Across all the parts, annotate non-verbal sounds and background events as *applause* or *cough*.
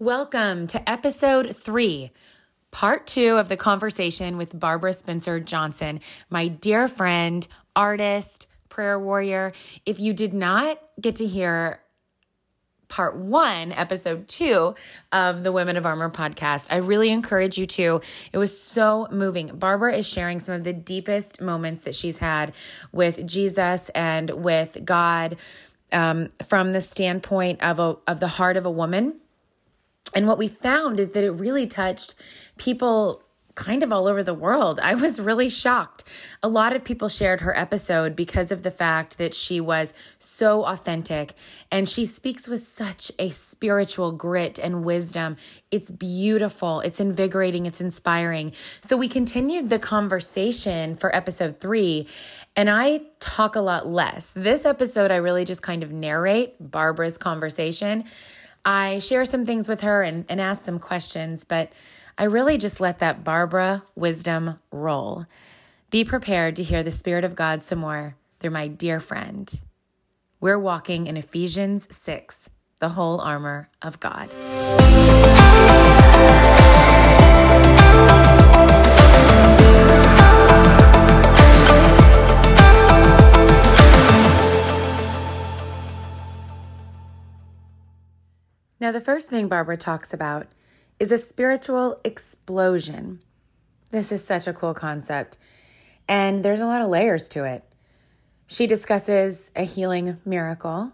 Welcome to episode three, part two of the conversation with Barbara Spencer Johnson, my dear friend, artist, prayer warrior. If you did not get to hear part one, episode two of the Women of Armor podcast. I really encourage you to. It was so moving. Barbara is sharing some of the deepest moments that she's had with Jesus and with God um, from the standpoint of a, of the heart of a woman and what we found is that it really touched people kind of all over the world. I was really shocked. A lot of people shared her episode because of the fact that she was so authentic and she speaks with such a spiritual grit and wisdom. It's beautiful, it's invigorating, it's inspiring. So we continued the conversation for episode three, and I talk a lot less. This episode, I really just kind of narrate Barbara's conversation. I share some things with her and, and ask some questions, but I really just let that Barbara wisdom roll. Be prepared to hear the Spirit of God some more through my dear friend. We're walking in Ephesians 6, the whole armor of God. Now, the first thing Barbara talks about is a spiritual explosion. This is such a cool concept, and there's a lot of layers to it. She discusses a healing miracle,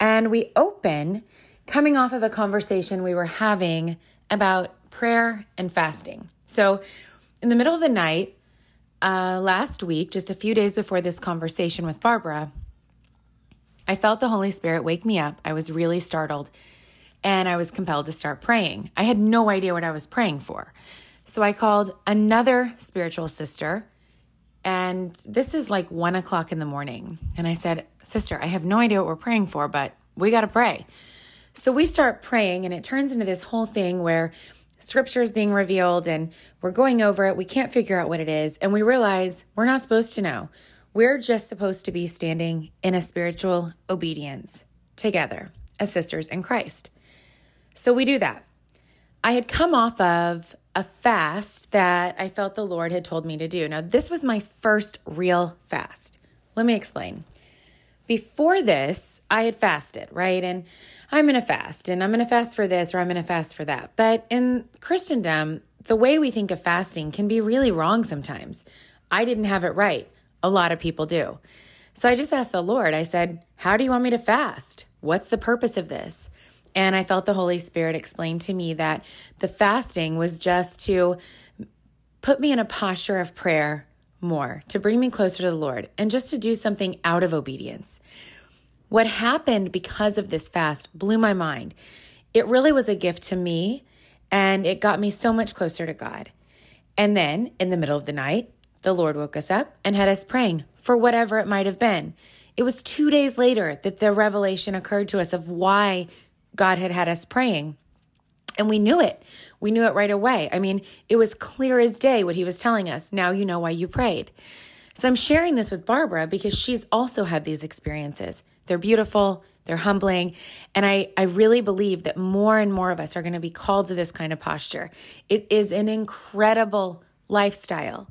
and we open coming off of a conversation we were having about prayer and fasting. So, in the middle of the night, uh, last week, just a few days before this conversation with Barbara, I felt the Holy Spirit wake me up. I was really startled and I was compelled to start praying. I had no idea what I was praying for. So I called another spiritual sister, and this is like one o'clock in the morning. And I said, Sister, I have no idea what we're praying for, but we got to pray. So we start praying, and it turns into this whole thing where scripture is being revealed and we're going over it. We can't figure out what it is. And we realize we're not supposed to know. We're just supposed to be standing in a spiritual obedience together as sisters in Christ. So we do that. I had come off of a fast that I felt the Lord had told me to do. Now, this was my first real fast. Let me explain. Before this, I had fasted, right? And I'm going to fast, and I'm going to fast for this, or I'm going to fast for that. But in Christendom, the way we think of fasting can be really wrong sometimes. I didn't have it right. A lot of people do. So I just asked the Lord, I said, How do you want me to fast? What's the purpose of this? And I felt the Holy Spirit explain to me that the fasting was just to put me in a posture of prayer more, to bring me closer to the Lord, and just to do something out of obedience. What happened because of this fast blew my mind. It really was a gift to me, and it got me so much closer to God. And then in the middle of the night, the Lord woke us up and had us praying for whatever it might have been. It was two days later that the revelation occurred to us of why God had had us praying. And we knew it. We knew it right away. I mean, it was clear as day what he was telling us. Now you know why you prayed. So I'm sharing this with Barbara because she's also had these experiences. They're beautiful, they're humbling, and I, I really believe that more and more of us are going to be called to this kind of posture. It is an incredible lifestyle.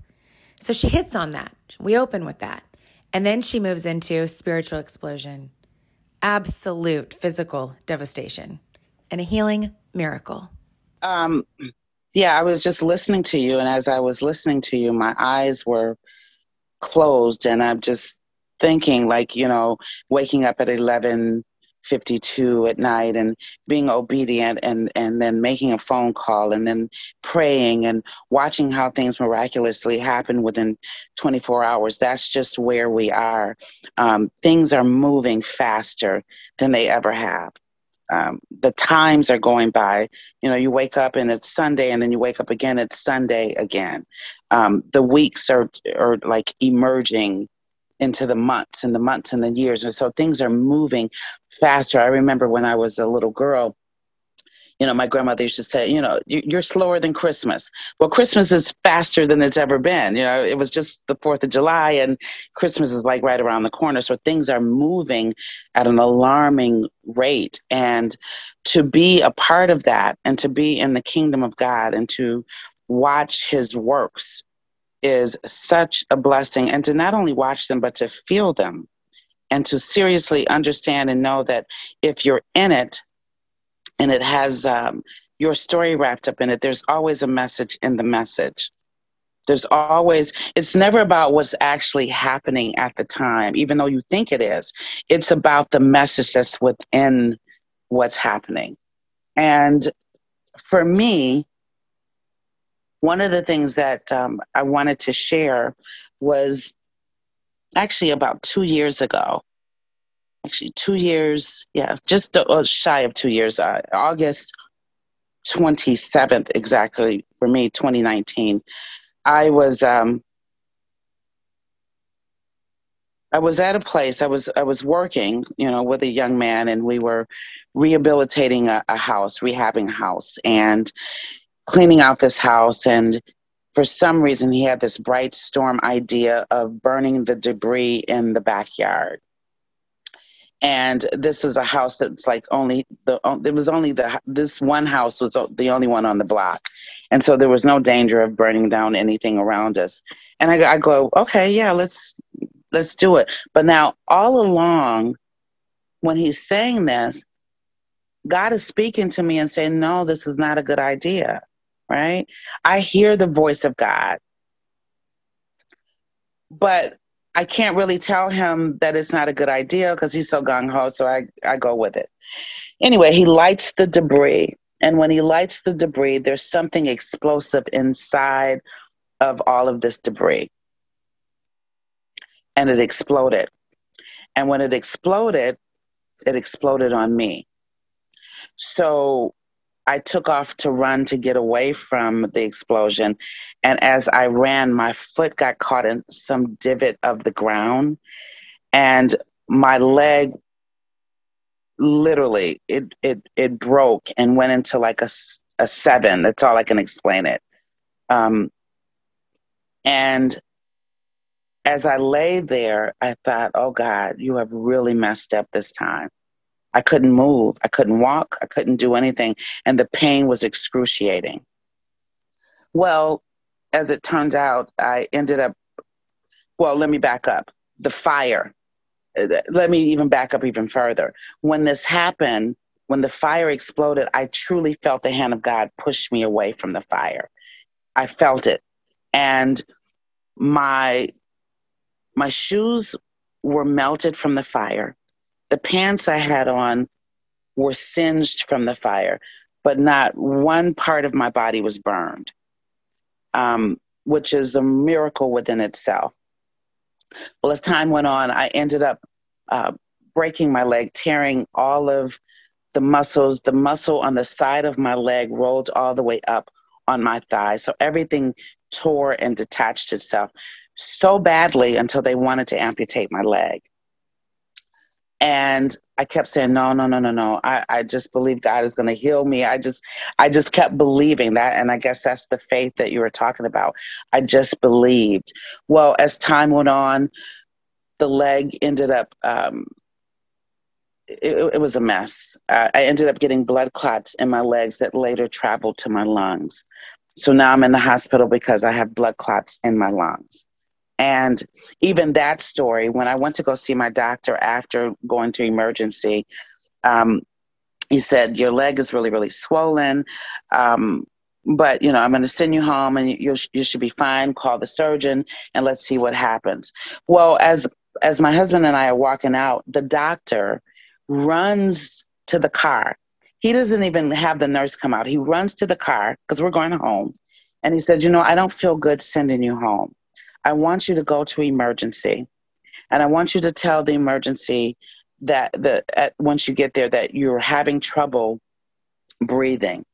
So she hits on that. We open with that. And then she moves into spiritual explosion absolute physical devastation and a healing miracle. Um, yeah, I was just listening to you, and as I was listening to you, my eyes were closed, and I'm just thinking, like, you know, waking up at 11 52 at night and being obedient and and then making a phone call and then praying and watching how things miraculously happen within 24 hours. That's just where we are. Um, things are moving faster than they ever have. Um, the times are going by. You know you wake up and it's sunday and then you wake up again it's sunday again. Um, the weeks are are like emerging into the months and the months and the years. And so things are moving faster. I remember when I was a little girl, you know, my grandmother used to say, you know, you're slower than Christmas. Well, Christmas is faster than it's ever been. You know, it was just the 4th of July and Christmas is like right around the corner. So things are moving at an alarming rate. And to be a part of that and to be in the kingdom of God and to watch his works is such a blessing. And to not only watch them, but to feel them and to seriously understand and know that if you're in it, and it has um, your story wrapped up in it. There's always a message in the message. There's always, it's never about what's actually happening at the time, even though you think it is. It's about the message that's within what's happening. And for me, one of the things that um, I wanted to share was actually about two years ago actually two years, yeah, just uh, shy of two years, uh, August 27th, exactly, for me, 2019. I was, um, I was at a place, I was, I was working, you know, with a young man and we were rehabilitating a, a house, rehabbing a house and cleaning out this house. And for some reason, he had this bright storm idea of burning the debris in the backyard. And this is a house that's like only the there was only the this one house was the only one on the block. And so there was no danger of burning down anything around us. And I, I go okay yeah let's let's do it. But now all along when he's saying this god is speaking to me and saying no this is not a good idea right i hear the voice of god but I can't really tell him that it's not a good idea because he's so gung ho. So I, I go with it. Anyway, he lights the debris. And when he lights the debris, there's something explosive inside of all of this debris. And it exploded. And when it exploded, it exploded on me. So I took off to run to get away from the explosion. And as I ran, my foot got caught in some divot of the ground. And my leg literally it it it broke and went into like a, a seven that's all i can explain it um, and as i lay there i thought oh god you have really messed up this time I couldn't move. I couldn't walk. I couldn't do anything. And the pain was excruciating. Well, as it turned out, I ended up, well, let me back up. The fire, uh, let me even back up even further. When this happened, when the fire exploded, I truly felt the hand of God push me away from the fire. I felt it. And my my shoes were melted from the fire. The pants I had on were singed from the fire, but not one part of my body was burned, um, which is a miracle within itself. Well, as time went on, I ended up uh, breaking my leg, tearing all of the muscles. The muscle on the side of my leg rolled all the way up on my thigh. So everything tore and detached itself so badly until they wanted to amputate my leg. And I kept saying, no, no, no, no, no. I, I just believe God is going to heal me. I just, I just kept believing that. And I guess that's the faith that you were talking about. I just believed. Well, as time went on, the leg ended up, um, it, it was a mess. I ended up getting blood clots in my legs that later traveled to my lungs. So now I'm in the hospital because I have blood clots in my lungs. And even that story, when I went to go see my doctor after going to emergency, um, he said, Your leg is really, really swollen. Um, but you know i'm going to send you home and you, you should be fine. Call the surgeon and let's see what happens. Well as as my husband and i are walking out the doctor runs to the car. He doesn't even have the nurse come out. He runs to the car because we're going home. And he said you know i don't feel good sending you home I want you to go to emergency. And I want you to tell the emergency that the at, once you get there that you're having trouble breathing.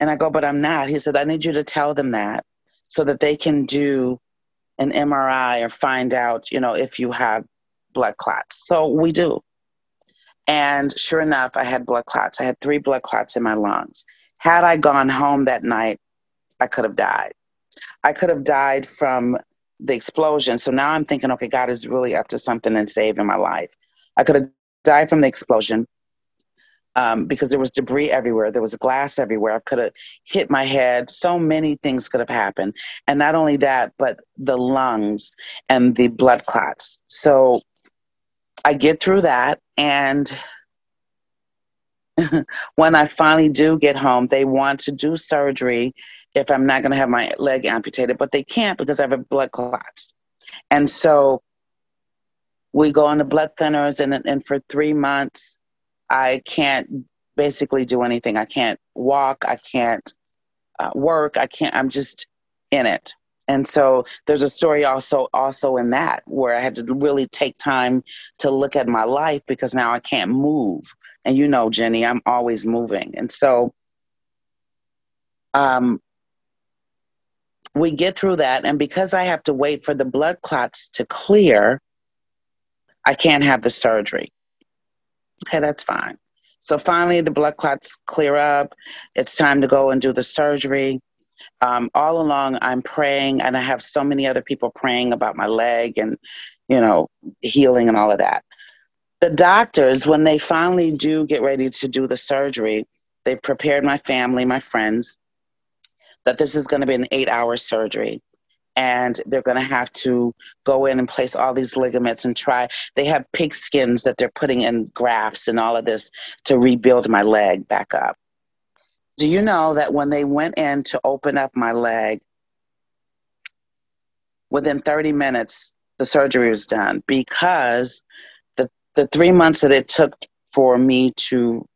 And I go, but I'm not. He said, I need you to tell them that so that they can do an MRI or find out, you know, if you have blood clots. So we do. And sure enough, I had blood clots. I had three blood clots in my lungs. Had I gone home that night, I could have died. I could have died from the explosion. So now I'm thinking, okay, God is really up to something and saving my life. I could have died from the explosion um, because there was debris everywhere. There was glass everywhere. I could have hit my head. So many things could have happened. And not only that, but the lungs and the blood clots. So I get through that. And *laughs* when I finally do get home, they want to do surgery if I'm not going to have my leg amputated, but they can't because I have a blood clots. And so we go on the blood thinners, and, and for three months, I can't basically do anything. I can't walk. I can't uh, work. I can't. I'm just in it. And so there's a story also also in that where I had to really take time to look at my life because now I can't move. And you know, Jenny, I'm always moving. And so um, we get through that. And because I have to wait for the blood clots to clear, I can't have the surgery. Okay, that's fine. So finally, the blood clots clear up. It's time to go and do the surgery. Um, all along, I'm praying, and I have so many other people praying about my leg and, you know, healing and all of that. The doctors, when they finally do get ready to do the surgery, they've prepared my family, my friends, that this is going to be an eight hour surgery. And they're going to have to go in and place all these ligaments and try they have pig skins that they're putting in grafts and all of this to rebuild my leg back up. Do you know that when they went in to open up my leg within 30 minutes the surgery was done? Because the the 3 months that it took for me to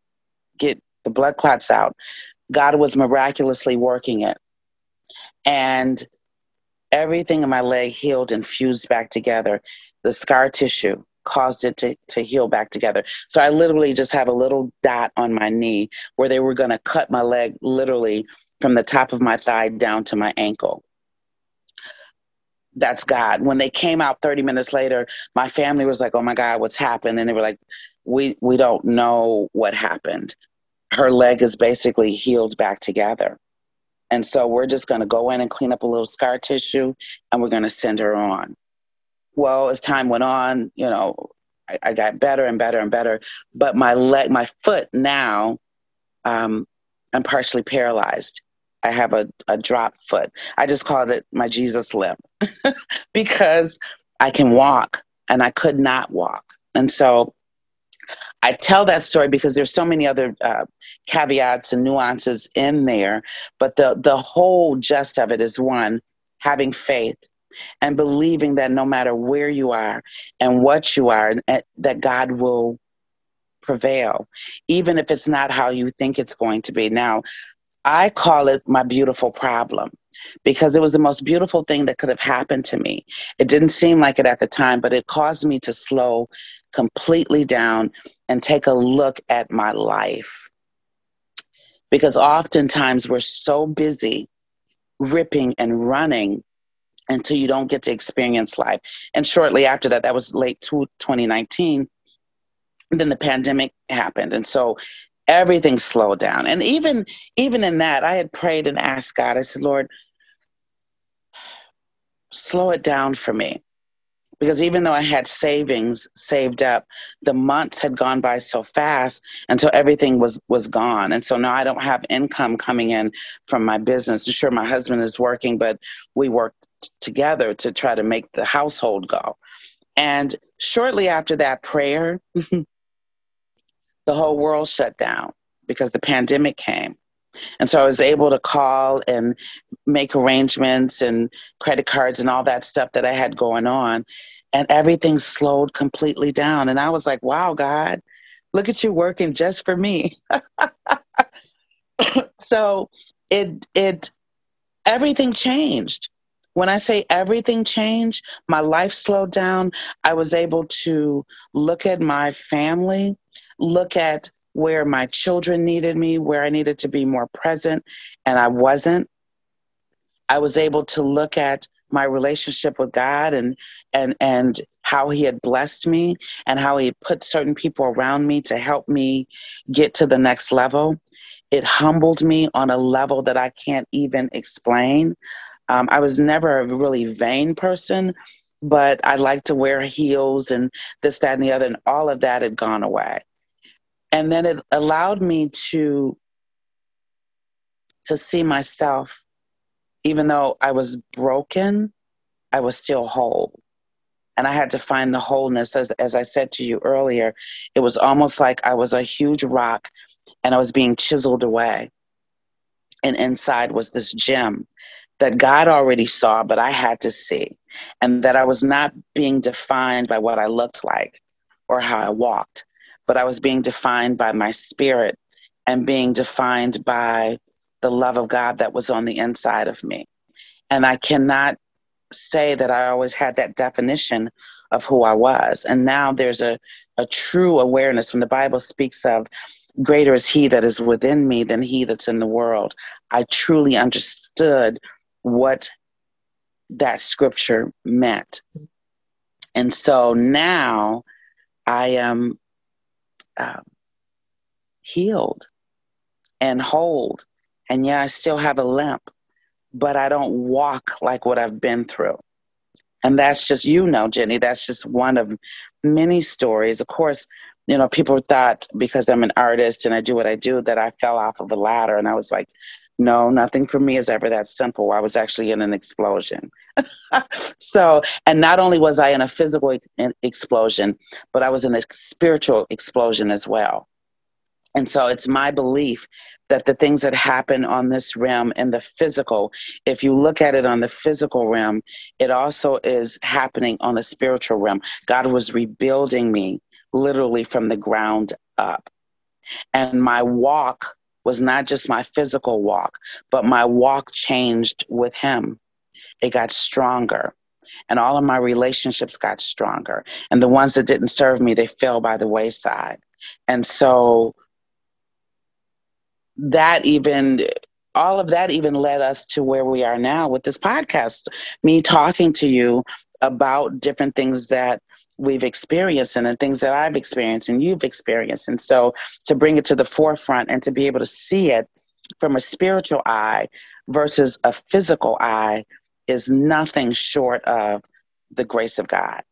get the blood clots out God was miraculously working it and everything in my leg healed and fused back together. The scar tissue caused it to, to heal back together. So I literally just have a little dot on my knee where they were going to cut my leg literally from the top of my thigh down to my ankle. That's God. When they came out 30 minutes later, my family was like, "Oh my God, what's happened?" And they were like, "We we don't know what happened. Her leg is basically healed back together." And so we're just going to go in and clean up a little scar tissue and we're going to send her on. Well, as time went on, you know, I, I got better and better and better. But my leg, my foot now, um, I'm partially paralyzed. I have a, a drop foot. I just called it my Jesus limp *laughs* because I can walk and I could not walk. And so I tell that story because there's so many other uh, caveats and nuances in there, but the the whole gist of it is one having faith and believing that no matter where you are and what you are, that God will prevail, even if it's not how you think it's going to be. Now, I call it my beautiful problem because it was the most beautiful thing that could have happened to me. It didn't seem like it at the time, but it caused me to slow completely down and take a look at my life. Because oftentimes we're so busy ripping and running until you don't get to experience life. And shortly after that, that was late 2019, then the pandemic happened. And so everything slowed down. And even even in that, I had prayed and asked God, I said, Lord, slow it down for me because even though I had savings saved up, the months had gone by so fast until everything was was gone. And so now I don't have income coming in from my business. Sure, my husband is working, but we work together to try to make the household go. And shortly after that prayer, *laughs* the whole world shut down because the pandemic came. And so I was able to call and make arrangements and credit cards and all that stuff that I had going on. And everything slowed completely down. And I was like, wow, God, look at you working just for me. *laughs* so it, it, everything changed. When I say everything changed, my life slowed down. I was able to look at my family, look at where my children needed me, where I needed to be more present, and I wasn't. I was able to look at my relationship with God and and and how he had blessed me and how he put certain people around me to help me get to the next level. it humbled me on a level that I can't even explain. Um, I was never a really vain person, but I like to wear heels and this, that, and the other, and all of that had gone away. And then it allowed me to to see myself, even though I was broken, I was still whole. And I had to find the wholeness. As, as I said to you earlier, it was almost like I was a huge rock and I was being chiseled away. And inside was this gem that God already saw, but I had to see. And that I was not being defined by what I looked like or how I walked, but I was being defined by my spirit and being defined by the love of God that was on the inside of me. And I cannot say that I always had that definition of who I was. And now there's a, a true awareness when the Bible speaks of greater is he that is within me than he that's in the world. I truly understood what that scripture meant. And so now I am uh, healed and whole. And yeah, I still have a limp, but I don't walk like what I've been through. And that's just, you know, Jenny, that's just one of many stories. Of course, you know, people thought because I'm an artist and I do what I do that I fell off of a ladder. And I was like, no, nothing for me is ever that simple. I was actually in an explosion. *laughs* so, and not only was I in a physical ex- explosion, but I was in a spiritual explosion as well. And so it's my belief that the things that happen on this realm in the physical, if you look at it on the physical realm, it also is happening on the spiritual realm. God was rebuilding me literally from the ground up. And my walk was not just my physical walk, but my walk changed with Him. It got stronger. And all of my relationships got stronger. And the ones that didn't serve me, they fell by the wayside. And so that even all of that even led us to where we are now with this podcast me talking to you about different things that we've experienced and the things that I've experienced and you've experienced. And so to bring it to the forefront and to be able to see it from a spiritual eye versus a physical eye is nothing short of the grace of God.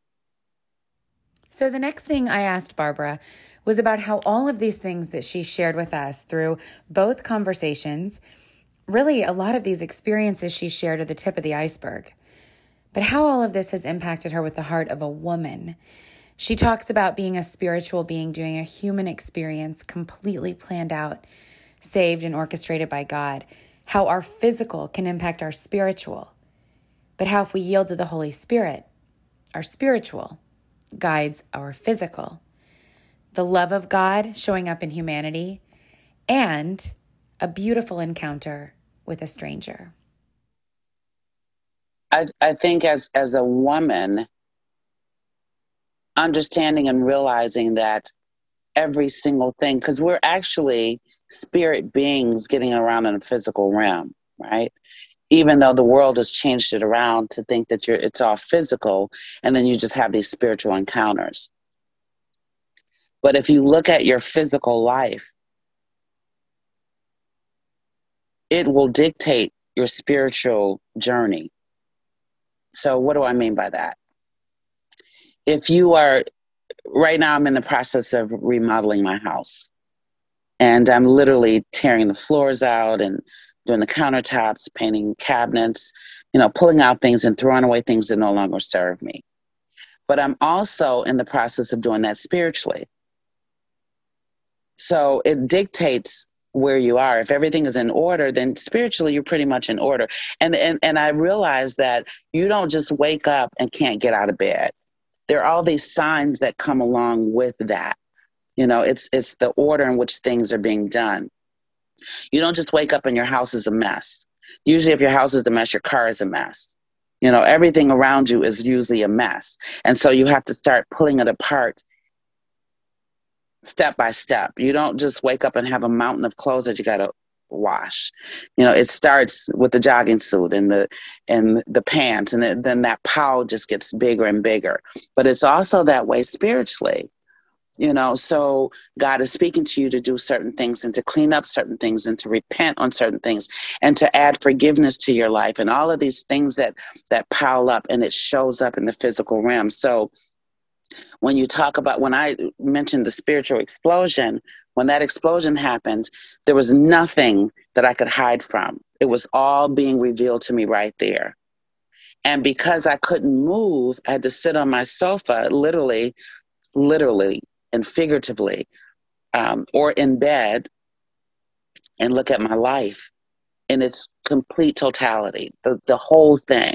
So the next thing I asked Barbara was about how all of these things that she shared with us through both conversations, really a lot of these experiences she shared are the tip of the iceberg but how all of this has impacted her with the heart of a woman. She talks about being a spiritual being, doing a human experience completely planned out, saved, and orchestrated by God. How our physical can impact our spiritual. But how, if we yield to the Holy Spirit, our spiritual guides our physical. The love of God showing up in humanity, and a beautiful encounter with a stranger. I, I think as as a woman, understanding and realizing that every single thing, because we're actually spirit beings getting around in a physical realm, right? Even though the world has changed it around to think that you're it's all physical, and then you just have these spiritual encounters. But if you look at your physical life, it will dictate your spiritual journey. So, what do I mean by that? If you are, right now, I'm in the process of remodeling my house. And I'm literally tearing the floors out and doing the countertops, painting cabinets, you know, pulling out things and throwing away things that no longer serve me. But I'm also in the process of doing that spiritually. So it dictates where you are. If everything is in order, then spiritually you're pretty much in order. And and and I realize that you don't just wake up and can't get out of bed. There are all these signs that come along with that. You know, it's it's the order in which things are being done. You don't just wake up and your house is a mess. Usually if your house is a mess, your car is a mess. You know, everything around you is usually a mess. And so you have to start pulling it apart step by step. You don't just wake up and have a mountain of clothes that you got to wash. You know, it starts with the jogging suit and the and the pants, and then that pile just gets bigger and bigger. But it's also that way spiritually. you know so god is speaking to you to do certain things and to clean up certain things and to repent on certain things and to add forgiveness to your life and all of these things that that pile up and it shows up in the physical realm so when you talk about when i mentioned the spiritual explosion when that explosion happened there was nothing that i could hide from. It was all being revealed to me right there. And because i couldn't move i had to sit on my sofa literally literally and figuratively, um, or in bed and look at my life in its complete totality, the, the whole thing.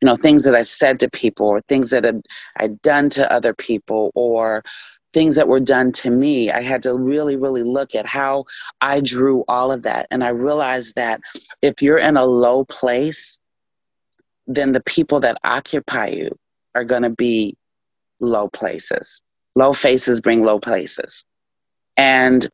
You know, things that I've said to people, or things that I'd, I'd done to other people, or things that were done to me. I had to really, really look at how I drew all of that. And I realized that if you're in a low place, then the people that occupy you are going to be low places. Low faces bring low places. And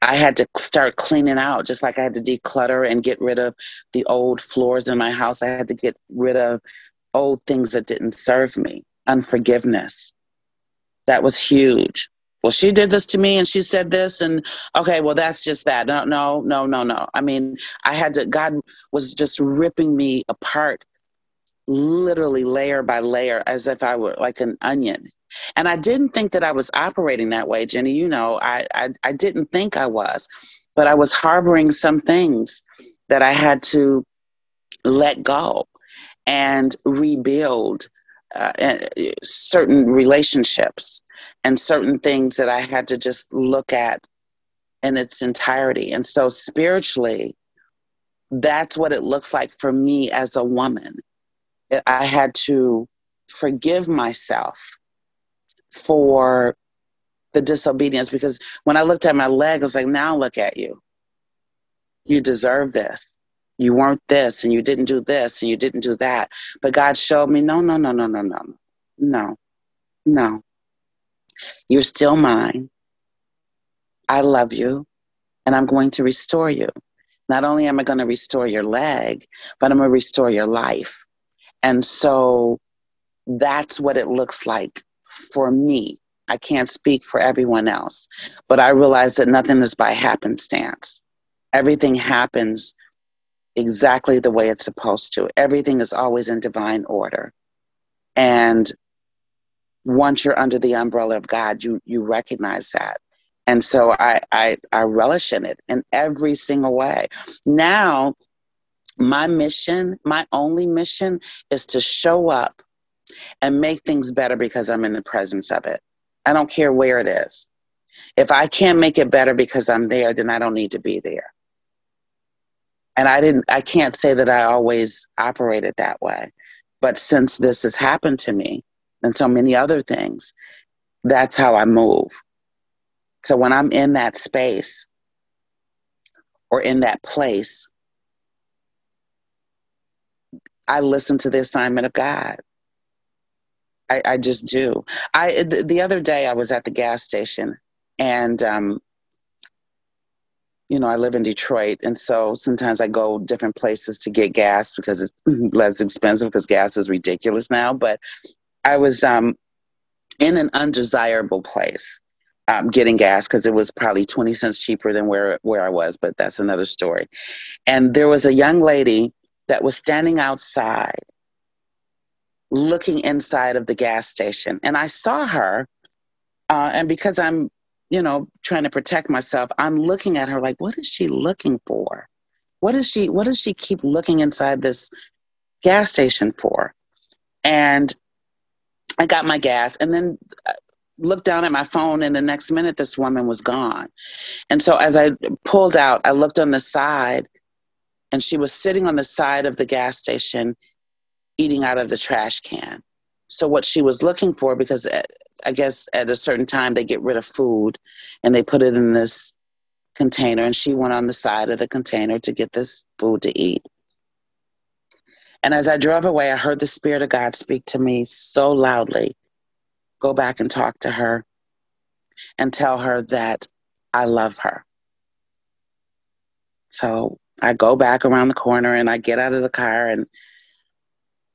I had to start cleaning out, just like I had to declutter and get rid of the old floors in my house. I had to get rid of old things that didn't serve me, unforgiveness. That was huge. Well, she did this to me and she said this, and okay, well, that's just that. No, no, no, no, no. I mean, I had to, God was just ripping me apart, literally layer by layer, as if I were like an onion. And I didn't think that I was operating that way, Jenny. You know, I, I, I didn't think I was, but I was harboring some things that I had to let go and rebuild uh, certain relationships and certain things that I had to just look at in its entirety. And so, spiritually, that's what it looks like for me as a woman. I had to forgive myself for the disobedience because when I looked at my leg, I was like, now look at you. You deserve this. You weren't this and you didn't do this and you didn't do that. But God showed me, no, no, no, no, no, no, no, no. You're still mine. I love you and I'm going to restore you. Not only am I going to restore your leg, but I'm going to restore your life. And so that's what it looks like for me. I can't speak for everyone else, but I realize that nothing is by happenstance. Everything happens exactly the way it's supposed to. Everything is always in divine order. And once you're under the umbrella of God, you you recognize that. And so I, I, I relish in it in every single way. Now, my mission, my only mission is to show up and make things better because I'm in the presence of it. I don't care where it is. If I can't make it better because I'm there, then I don't need to be there. And I didn't I can't say that I always operated that way. But since this has happened to me and so many other things, that's how I move. So when I'm in that space or in that place, I listen to the assignment of God. I, I just do. I the other day I was at the gas station, and um, you know I live in Detroit, and so sometimes I go different places to get gas because it's *clears throat* less expensive because gas is ridiculous now. But I was um, in an undesirable place um, getting gas because it was probably 20 cents cheaper than where, where I was, but that's another story. And there was a young lady that was standing outside looking inside of the gas station. And I saw her, uh, and because I'm, you know, trying to protect myself, I'm looking at her like, what is she looking for? What is she? What does she keep looking inside this gas station for? And I got my gas, and then uh, looked down at my phone, and the next minute, this woman was gone. And so, as I pulled out, I looked on the side, and she was sitting on the side of the gas station eating out of the trash can. So what she was looking for, because uh, I guess at a certain time they get rid of food and they put it in this container, and she went on the side of the container to get this food to eat. And as I drove away, I heard the Spirit of God speak to me so loudly go back and talk to her and tell her that I love her. So I go back around the corner and I get out of the car and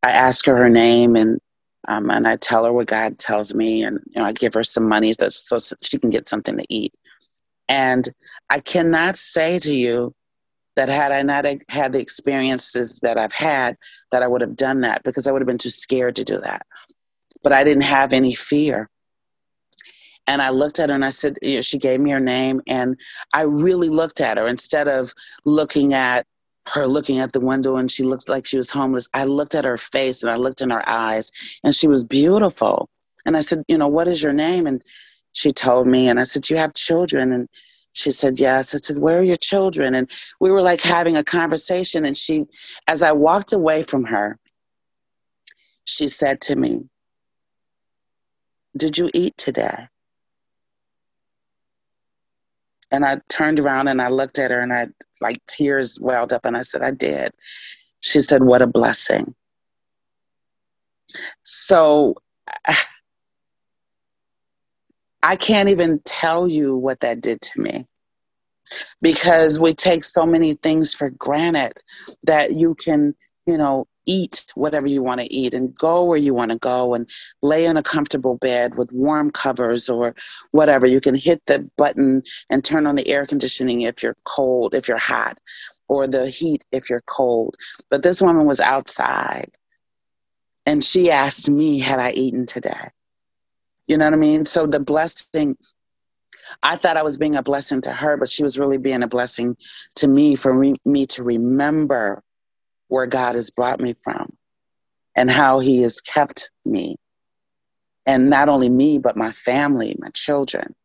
I ask her her name, and Um, and I tell her what God tells me, and you know, I give her some money so, so she can get something to eat. And I cannot say to you that had I not had the experiences that I've had, that I would have done that because I would have been too scared to do that. But I didn't have any fear. And I looked at her and I said, you know, she gave me her name. And I really looked at her instead of looking at her looking at the window and she looked like she was homeless. I looked at her face and I looked in her eyes and she was beautiful. And I said, you know, what is your name? And she told me, and I said, you have children? And she said, Yes. I said, Where are your children? And we were like having a conversation. And she, as I walked away from her, she said to me, Did you eat today? And I turned around and I looked at her and I, like, tears welled up and I said, I did. She said, What a blessing. So *sighs* I can't even tell you what that did to me because we take so many things for granted that you can, you know, eat whatever you want to eat and go where you want to go and lay in a comfortable bed with warm covers or whatever. You can hit the button and turn on the air conditioning if you're cold, if you're hot, or the heat if you're cold. But this woman was outside and she asked me, Had I eaten today? You know what I mean? So the blessing, I thought I was being a blessing to her, but she was really being a blessing to me for re- me to remember where God has brought me from and how He has kept me. And not only me, but my family, my children.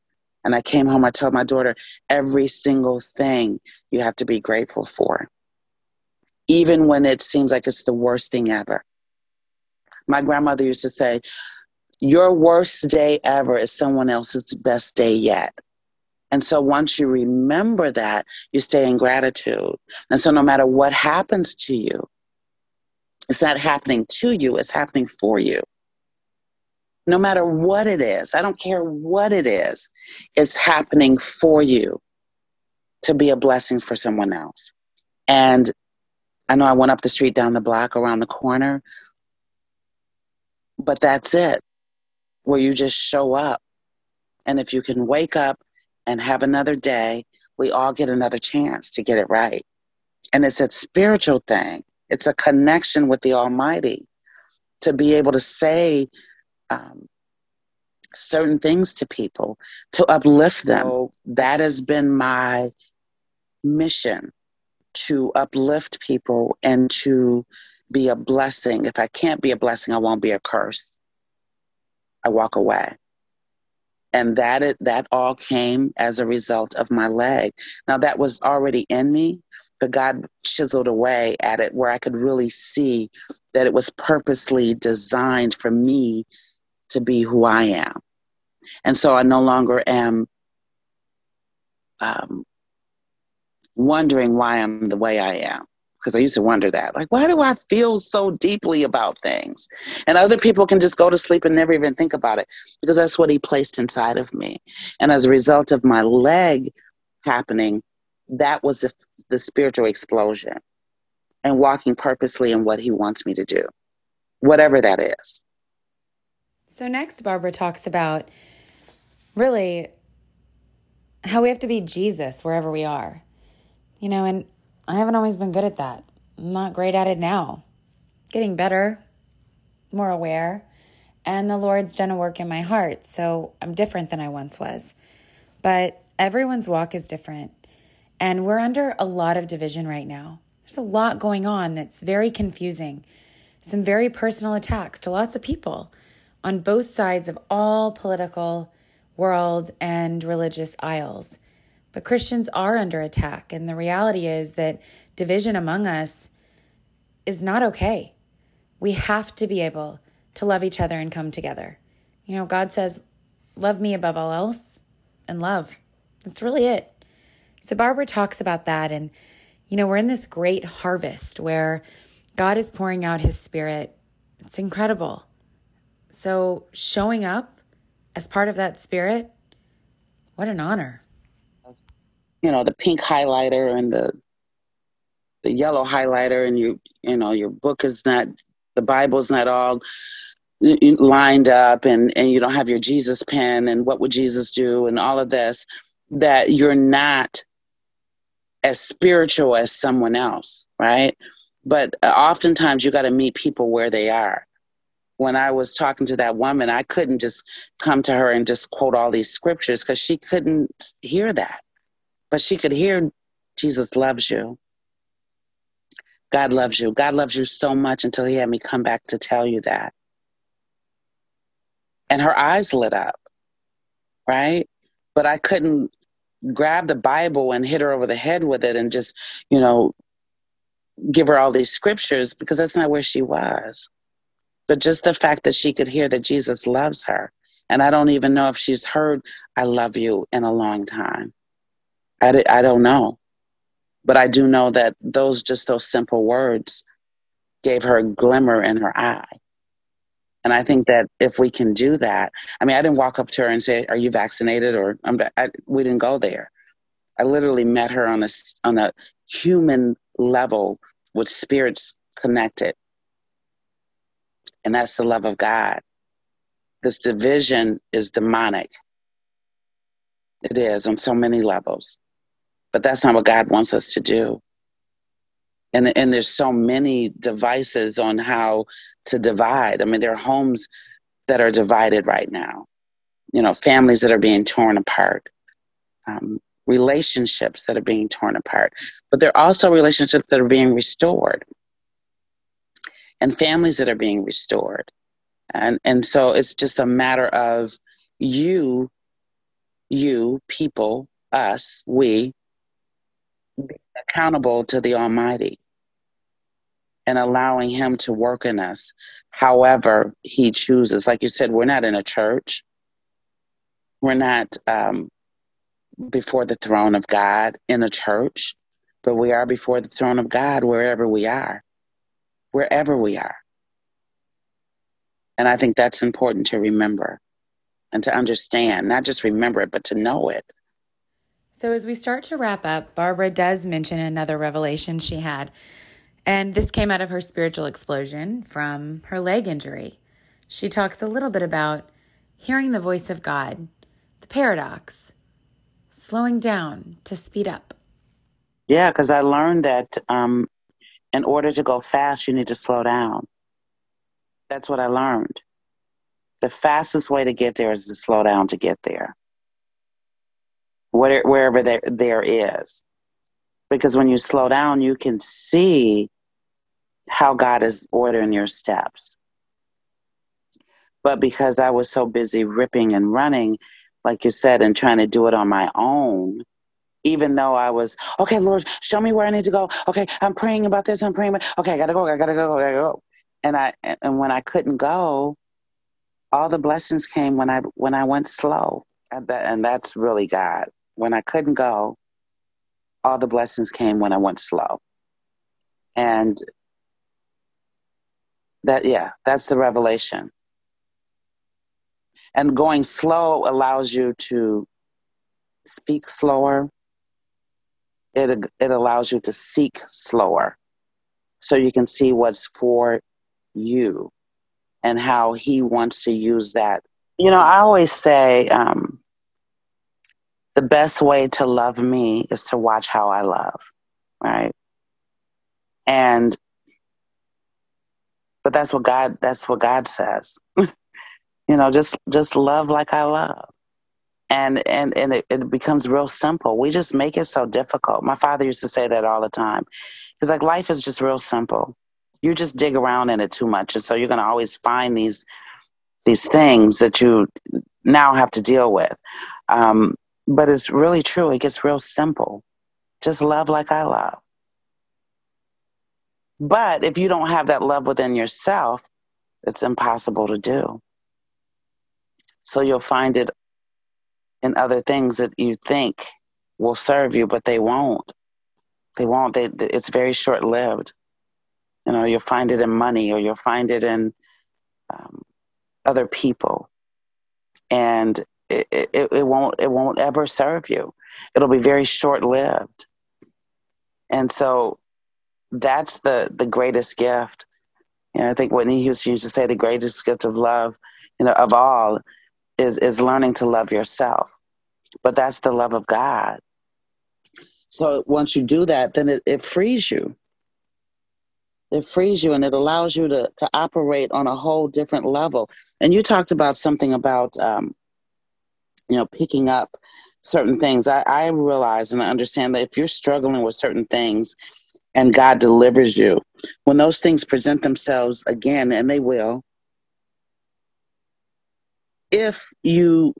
And I came home, I told my daughter, every single thing you have to be grateful for, even when it seems like it's the worst thing ever. My grandmother used to say, your worst day ever is someone else's best day yet. And so once you remember that, you stay in gratitude. And so no matter what happens to you, it's not happening to you, it's happening for you. No matter what it is, I don't care what it is, it's happening for you to be a blessing for someone else. And I know I went up the street, down the block, around the corner, but that's it where you just show up. And if you can wake up and have another day, we all get another chance to get it right. And it's a spiritual thing, it's a connection with the Almighty to be able to say um, certain things to people, to uplift them. So that has been my mission to uplift people and to be a blessing. If I can't be a blessing, I won't be a curse. I walk away. And that it, that all came as a result of my leg. Now that was already in me, but God chiseled away at it where I could really see that it was purposely designed for me to be who I am. And so I no longer am um, wondering why I'm the way I am because I used to wonder that. Like, why do I feel so deeply about things? And other people can just go to sleep and never even think about it because that's what he placed inside of me. And as a result of my leg happening, that was the, the spiritual explosion and walking purposely in what he wants me to do, whatever that is. So, next, Barbara talks about really how we have to be Jesus wherever we are. You know, and I haven't always been good at that. I'm not great at it now. Getting better, more aware, and the Lord's done a work in my heart, so I'm different than I once was. But everyone's walk is different, and we're under a lot of division right now. There's a lot going on that's very confusing. Some very personal attacks to lots of people on both sides of all political, world, and religious aisles. But Christians are under attack. And the reality is that division among us is not okay. We have to be able to love each other and come together. You know, God says, Love me above all else and love. That's really it. So, Barbara talks about that. And, you know, we're in this great harvest where God is pouring out his spirit. It's incredible. So, showing up as part of that spirit, what an honor you know the pink highlighter and the the yellow highlighter and you you know your book is not the bible's not all lined up and and you don't have your Jesus pen and what would Jesus do and all of this that you're not as spiritual as someone else, right? But uh, oftentimes you got to meet people where they are. When I was talking to that woman, I couldn't just come to her and just quote all these scriptures because she couldn't hear that. But she could hear Jesus loves you. God loves you. God loves you so much until he had me come back to tell you that. And her eyes lit up, right? But I couldn't grab the Bible and hit her over the head with it and just, you know, give her all these scriptures because that's not where she was. But just the fact that she could hear that Jesus loves her. And I don't even know if she's heard, I love you in a long time. I, I don't know. But I do know that those, just those simple words gave her a glimmer in her eye. And I think that if we can do that, I mean, I didn't walk up to her and say, "Are you vaccinated?" or I, we didn't go there. I literally met her on a on a human level with spirits connected, and that's the love of God. This division is demonic. It is on so many levels, but that's not what God wants us to do. And and there's so many devices on how to divide. I mean, there are homes that are divided right now. You know, families that are being torn apart, um, relationships that are being torn apart, but there are also relationships that are being restored, and families that are being restored, and and so it's just a matter of you, you people, us, we accountable to the Almighty and allowing Him to work in us however He chooses. Like you said, we're not in a church, we're not um, before the throne of God in a church, but we are before the throne of God wherever we are. Wherever we are. And I think that's important to remember and to understand, not just remember it, but to know it. So, as we start to wrap up, Barbara does mention another revelation she had. And this came out of her spiritual explosion from her leg injury. She talks a little bit about hearing the voice of God, the paradox, slowing down to speed up. Yeah, because I learned that um, in order to go fast, you need to slow down. That's what I learned. The fastest way to get there is to slow down to get there wherever there, there is. Because when you slow down, you can see how God is ordering your steps. But because I was so busy ripping and running, like you said, and trying to do it on my own, even though I was, okay, Lord, show me where I need to go. Okay, I'm praying about this. I'm praying. About, okay, I gotta go. I gotta go. I gotta go. And I and when I couldn't go, all the blessings came when I when I went slow, and, that, and that's really God when I couldn't go, all the blessings came when I went slow. And that, yeah, that's the revelation. And going slow allows you to speak slower. It, it allows you to seek slower so you can see what's for you and how he wants to use that. You know, I always say, um, the best way to love me is to watch how I love, right? And but that's what God that's what God says. *laughs* you know, just just love like I love. And and and it, it becomes real simple. We just make it so difficult. My father used to say that all the time. He's like life is just real simple. You just dig around in it too much and so you're going to always find these these things that you now have to deal with. Um, but it's really true. It gets real simple. Just love like I love. But if you don't have that love within yourself, it's impossible to do. So you'll find it in other things that you think will serve you, but they won't. They won't. They, it's very short lived. You know, you'll find it in money or you'll find it in um, other people. And it, it, it won't it won't ever serve you. It'll be very short lived. And so that's the the greatest gift You know, I think Whitney Houston used to say the greatest gift of love, you know, of all is is learning to love yourself. But that's the love of God. So once you do that, then it, it frees you. It frees you and it allows you to, to operate on a whole different level. And you talked about something about, um, you know, picking up certain things. I, I realize and I understand that if you're struggling with certain things and God delivers you, when those things present themselves again, and they will, if you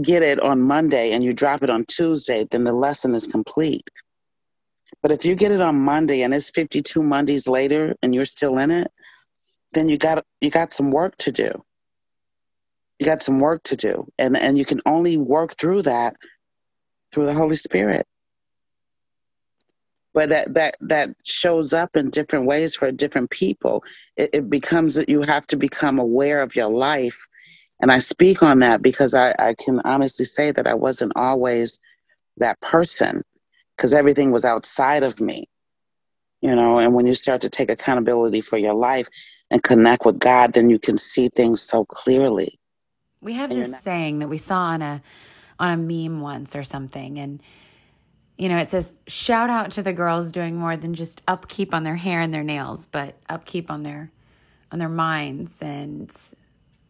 get it on Monday and you drop it on Tuesday, then the lesson is complete. But if you get it on Monday and it's 52 Mondays later and you're still in it, then you got you got some work to do. You got some work to do. And and you can only work through that through the Holy Spirit. But that that that shows up in different ways for different people. It, it becomes that you have to become aware of your life. And I speak on that because I, I can honestly say that I wasn't always that person because everything was outside of me. You know, and when you start to take accountability for your life and connect with God, then you can see things so clearly. We have this saying that we saw on a on a meme once or something and you know, it says shout out to the girls doing more than just upkeep on their hair and their nails, but upkeep on their on their minds and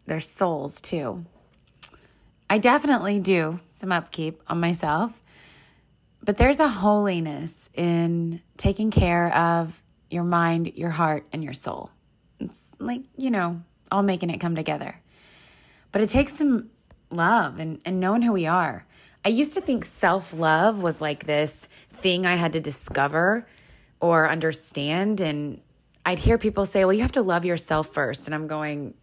their souls too. I definitely do some upkeep on myself. But there's a holiness in taking care of your mind, your heart, and your soul. It's like, you know, all making it come together. But it takes some love and, and knowing who we are. I used to think self love was like this thing I had to discover or understand. And I'd hear people say, well, you have to love yourself first. And I'm going,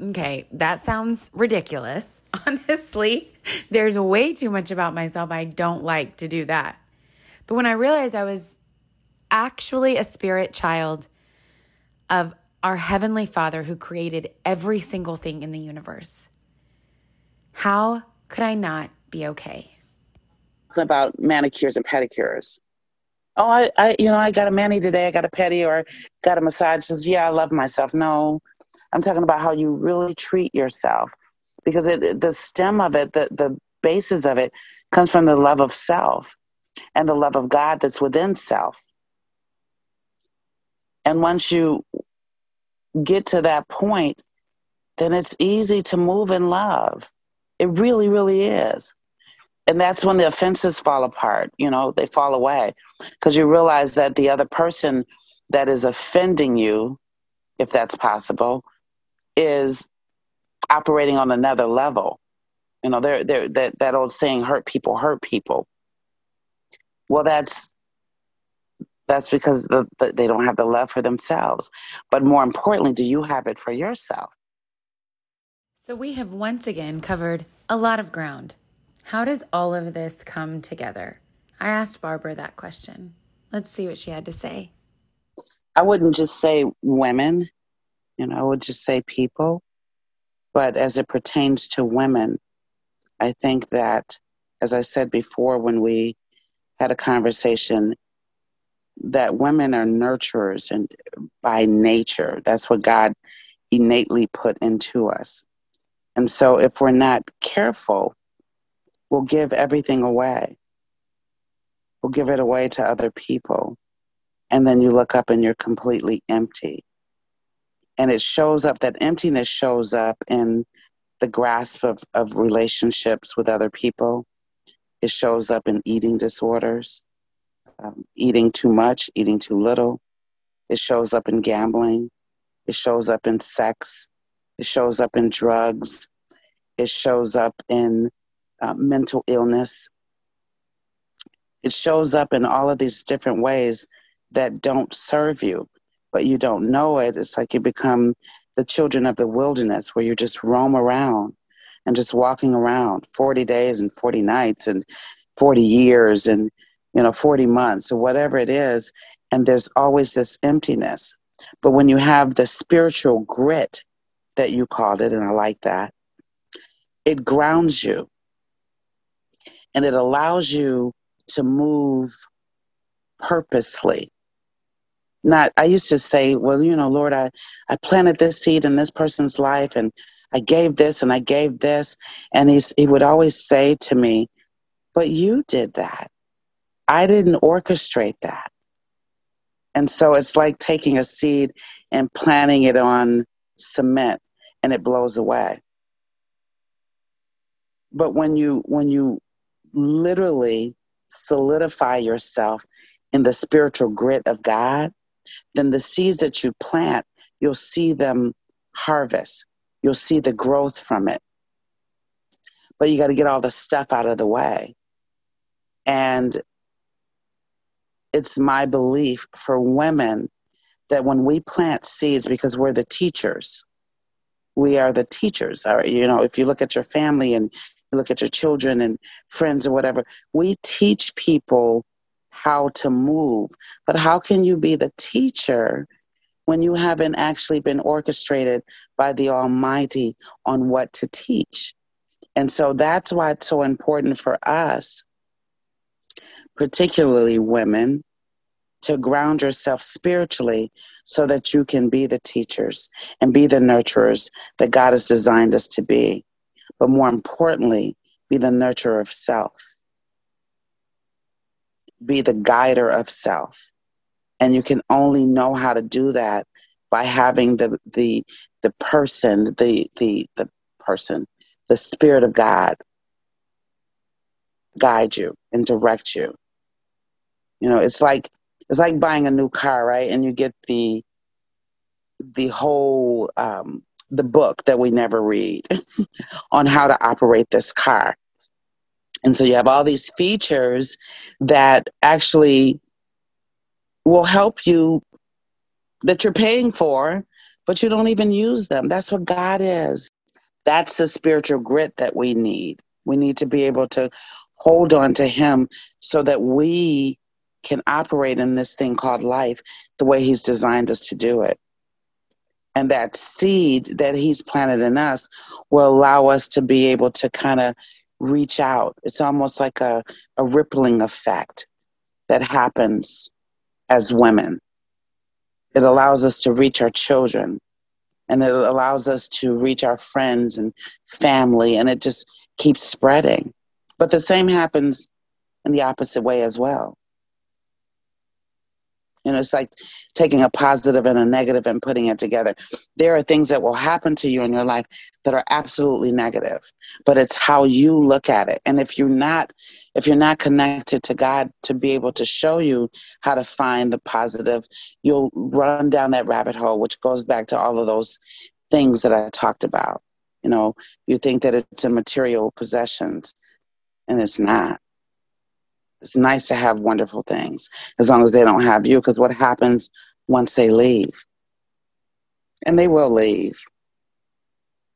okay, that sounds ridiculous. *laughs* Honestly, there's way too much about myself I don't like to do that. But when I realized I was actually a spirit child of our Heavenly Father who created every single thing in the universe, how could I not be okay? About manicures and pedicures. Oh, I, I, you know, I got a mani today. I got a pedi or got a massage. Says, yeah, I love myself. No, I'm talking about how you really treat yourself, because it, the stem of it, the the basis of it, comes from the love of self, and the love of God that's within self. And once you get to that point, then it's easy to move in love. It really, really is. And that's when the offenses fall apart, you know, they fall away because you realize that the other person that is offending you, if that's possible, is operating on another level. You know, they're, they're, that, that old saying, hurt people hurt people. Well, that's that's because the, the, they don't have the love for themselves. But more importantly, do you have it for yourself? So we have once again covered a lot of ground. How does all of this come together? I asked Barbara that question. Let's see what she had to say. I wouldn't just say women, you know, I would just say people. But as it pertains to women, I think that, as I said before, when we had a conversation, that women are nurturers and by nature. That's what God innately put into us. And so if we're not careful, we'll give everything away. We'll give it away to other people. And then you look up and you're completely empty. And it shows up, that emptiness shows up in the grasp of, of relationships with other people. It shows up in eating disorders um, eating too much, eating too little. It shows up in gambling. It shows up in sex. It shows up in drugs. It shows up in uh, mental illness. It shows up in all of these different ways that don't serve you, but you don't know it. It's like you become the children of the wilderness where you just roam around and just walking around 40 days and 40 nights and 40 years and you know 40 months or whatever it is and there's always this emptiness but when you have the spiritual grit that you called it and i like that. It grounds you and it allows you to move purposely. Not i used to say well you know lord i i planted this seed in this person's life and i gave this and i gave this and he's he would always say to me but you did that. I didn't orchestrate that. And so it's like taking a seed and planting it on cement and it blows away but when you when you literally solidify yourself in the spiritual grit of god then the seeds that you plant, you'll see them harvest. You'll see the growth from it. But you got to get all the stuff out of the way. And it's my belief for women that when we plant seeds, because we're the teachers, we are the teachers. All right, you know, if you look at your family and you look at your children and friends or whatever, we teach people how to move. But how can you be the teacher when you haven't actually been orchestrated by the Almighty on what to teach? And so that's why it's so important for us, particularly women, to ground yourself spiritually so that you can be the teachers and be the nurturers that God has designed us to be. But more importantly, be the nurturer of self be the guider of self. And you can only know how to do that by having the the the person, the the the person, the spirit of God guide you and direct you. You know, it's like it's like buying a new car, right? And you get the the whole um, the book that we never read *laughs* on how to operate this car. And so you have all these features that actually will help you that you're paying for, but you don't even use them. That's what God is. That's the spiritual grit that we need. We need to be able to hold on to Him so that we can operate in this thing called life the way He's designed us to do it. And that seed that He's planted in us will allow us to be able to kind of reach out. It's almost like a, a rippling effect that happens as women. It allows us to reach our children and it allows us to reach our friends and family, and it just keeps spreading. But the same happens in the opposite way as well. You know, it's like taking a positive and a negative and putting it together. There are things that will happen to you in your life that are absolutely negative, but it's how you look at it. And if you're not if you're not connected to God to be able to show you how to find the positive, you'll run down that rabbit hole, which goes back to all of those things that I talked about. You know, you think that it's a material possessions, and it's not. It's nice to have wonderful things as long as they don't have you, because what happens once they leave? And they will leave.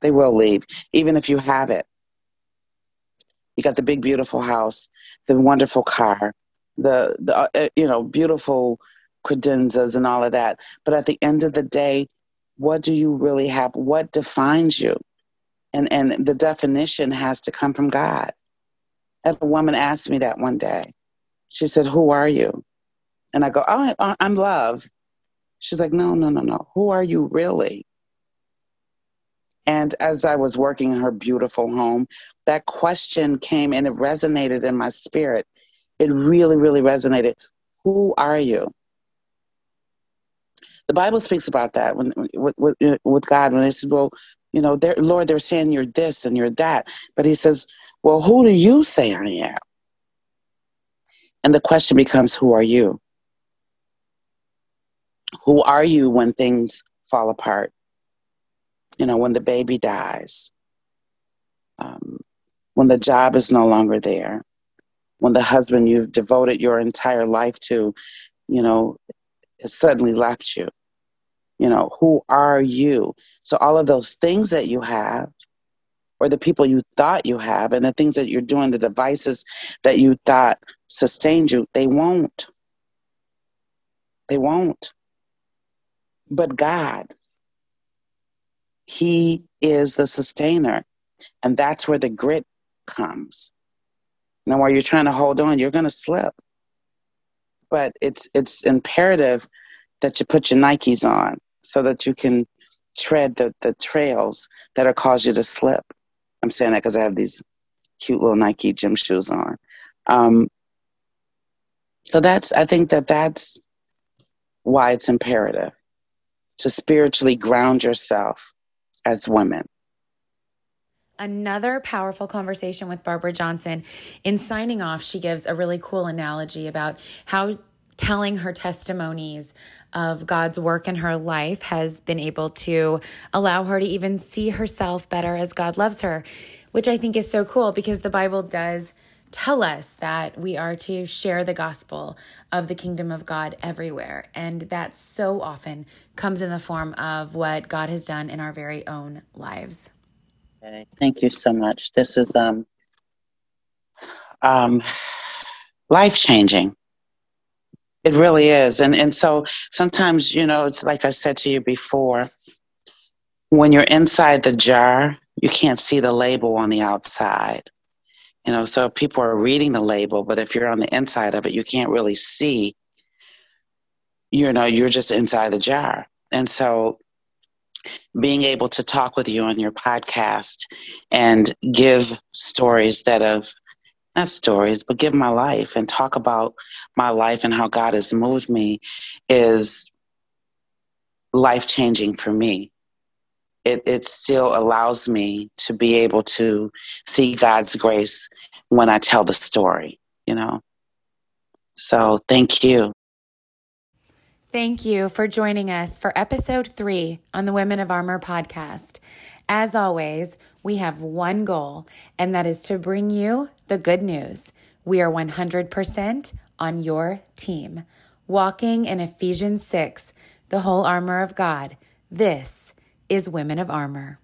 They will leave, even if you have it. You got the big, beautiful house, the wonderful car, the, the uh, you know, beautiful credenzas and all of that. But at the end of the day, what do you really have? What defines you? And, and the definition has to come from God. And a woman asked me that one day. She said, Who are you? And I go, Oh, I'm love. She's like, No, no, no, no. Who are you really? And as I was working in her beautiful home, that question came and it resonated in my spirit. It really, really resonated. Who are you? The Bible speaks about that when with, with, with God when they said, "Well, you know, they're, Lord, they're saying you're this and you're that," but He says, "Well, who do you say I am?" And the question becomes who are you? Who are you when things fall apart? You know, when the baby dies, um, when the job is no longer there, when the husband you've devoted your entire life to, you know, has suddenly left you. You know, who are you? So, all of those things that you have, or the people you thought you have, and the things that you're doing, the devices that you thought sustained you, they won't. They won't. But God, He is the sustainer. And that's where the grit comes. Now, while you're trying to hold on, you're going to slip. But it's it's imperative that you put your Nikes on so that you can tread the, the trails that are cause you to slip. I'm saying that because I have these cute little Nike gym shoes on. Um, so that's, I think that that's why it's imperative to spiritually ground yourself as women. Another powerful conversation with Barbara Johnson. In signing off, she gives a really cool analogy about how telling her testimonies of God's work in her life has been able to allow her to even see herself better as God loves her, which I think is so cool because the Bible does tell us that we are to share the gospel of the kingdom of God everywhere. And that so often comes in the form of what God has done in our very own lives. Thank you so much. This is um, um, life changing. It really is. And and so sometimes, you know, it's like I said to you before, when you're inside the jar, you can't see the label on the outside. You know, so people are reading the label, but if you're on the inside of it, you can't really see. You know, you're just inside the jar. And so being able to talk with you on your podcast and give stories that have not stories, but give my life and talk about my life and how God has moved me is life changing for me. It, it still allows me to be able to see God's grace when I tell the story, you know. So thank you. Thank you for joining us for episode three on the Women of Armor podcast. As always, we have one goal, and that is to bring you the good news. We are 100% on your team, walking in Ephesians 6, the whole armor of God. This is Women of Armor.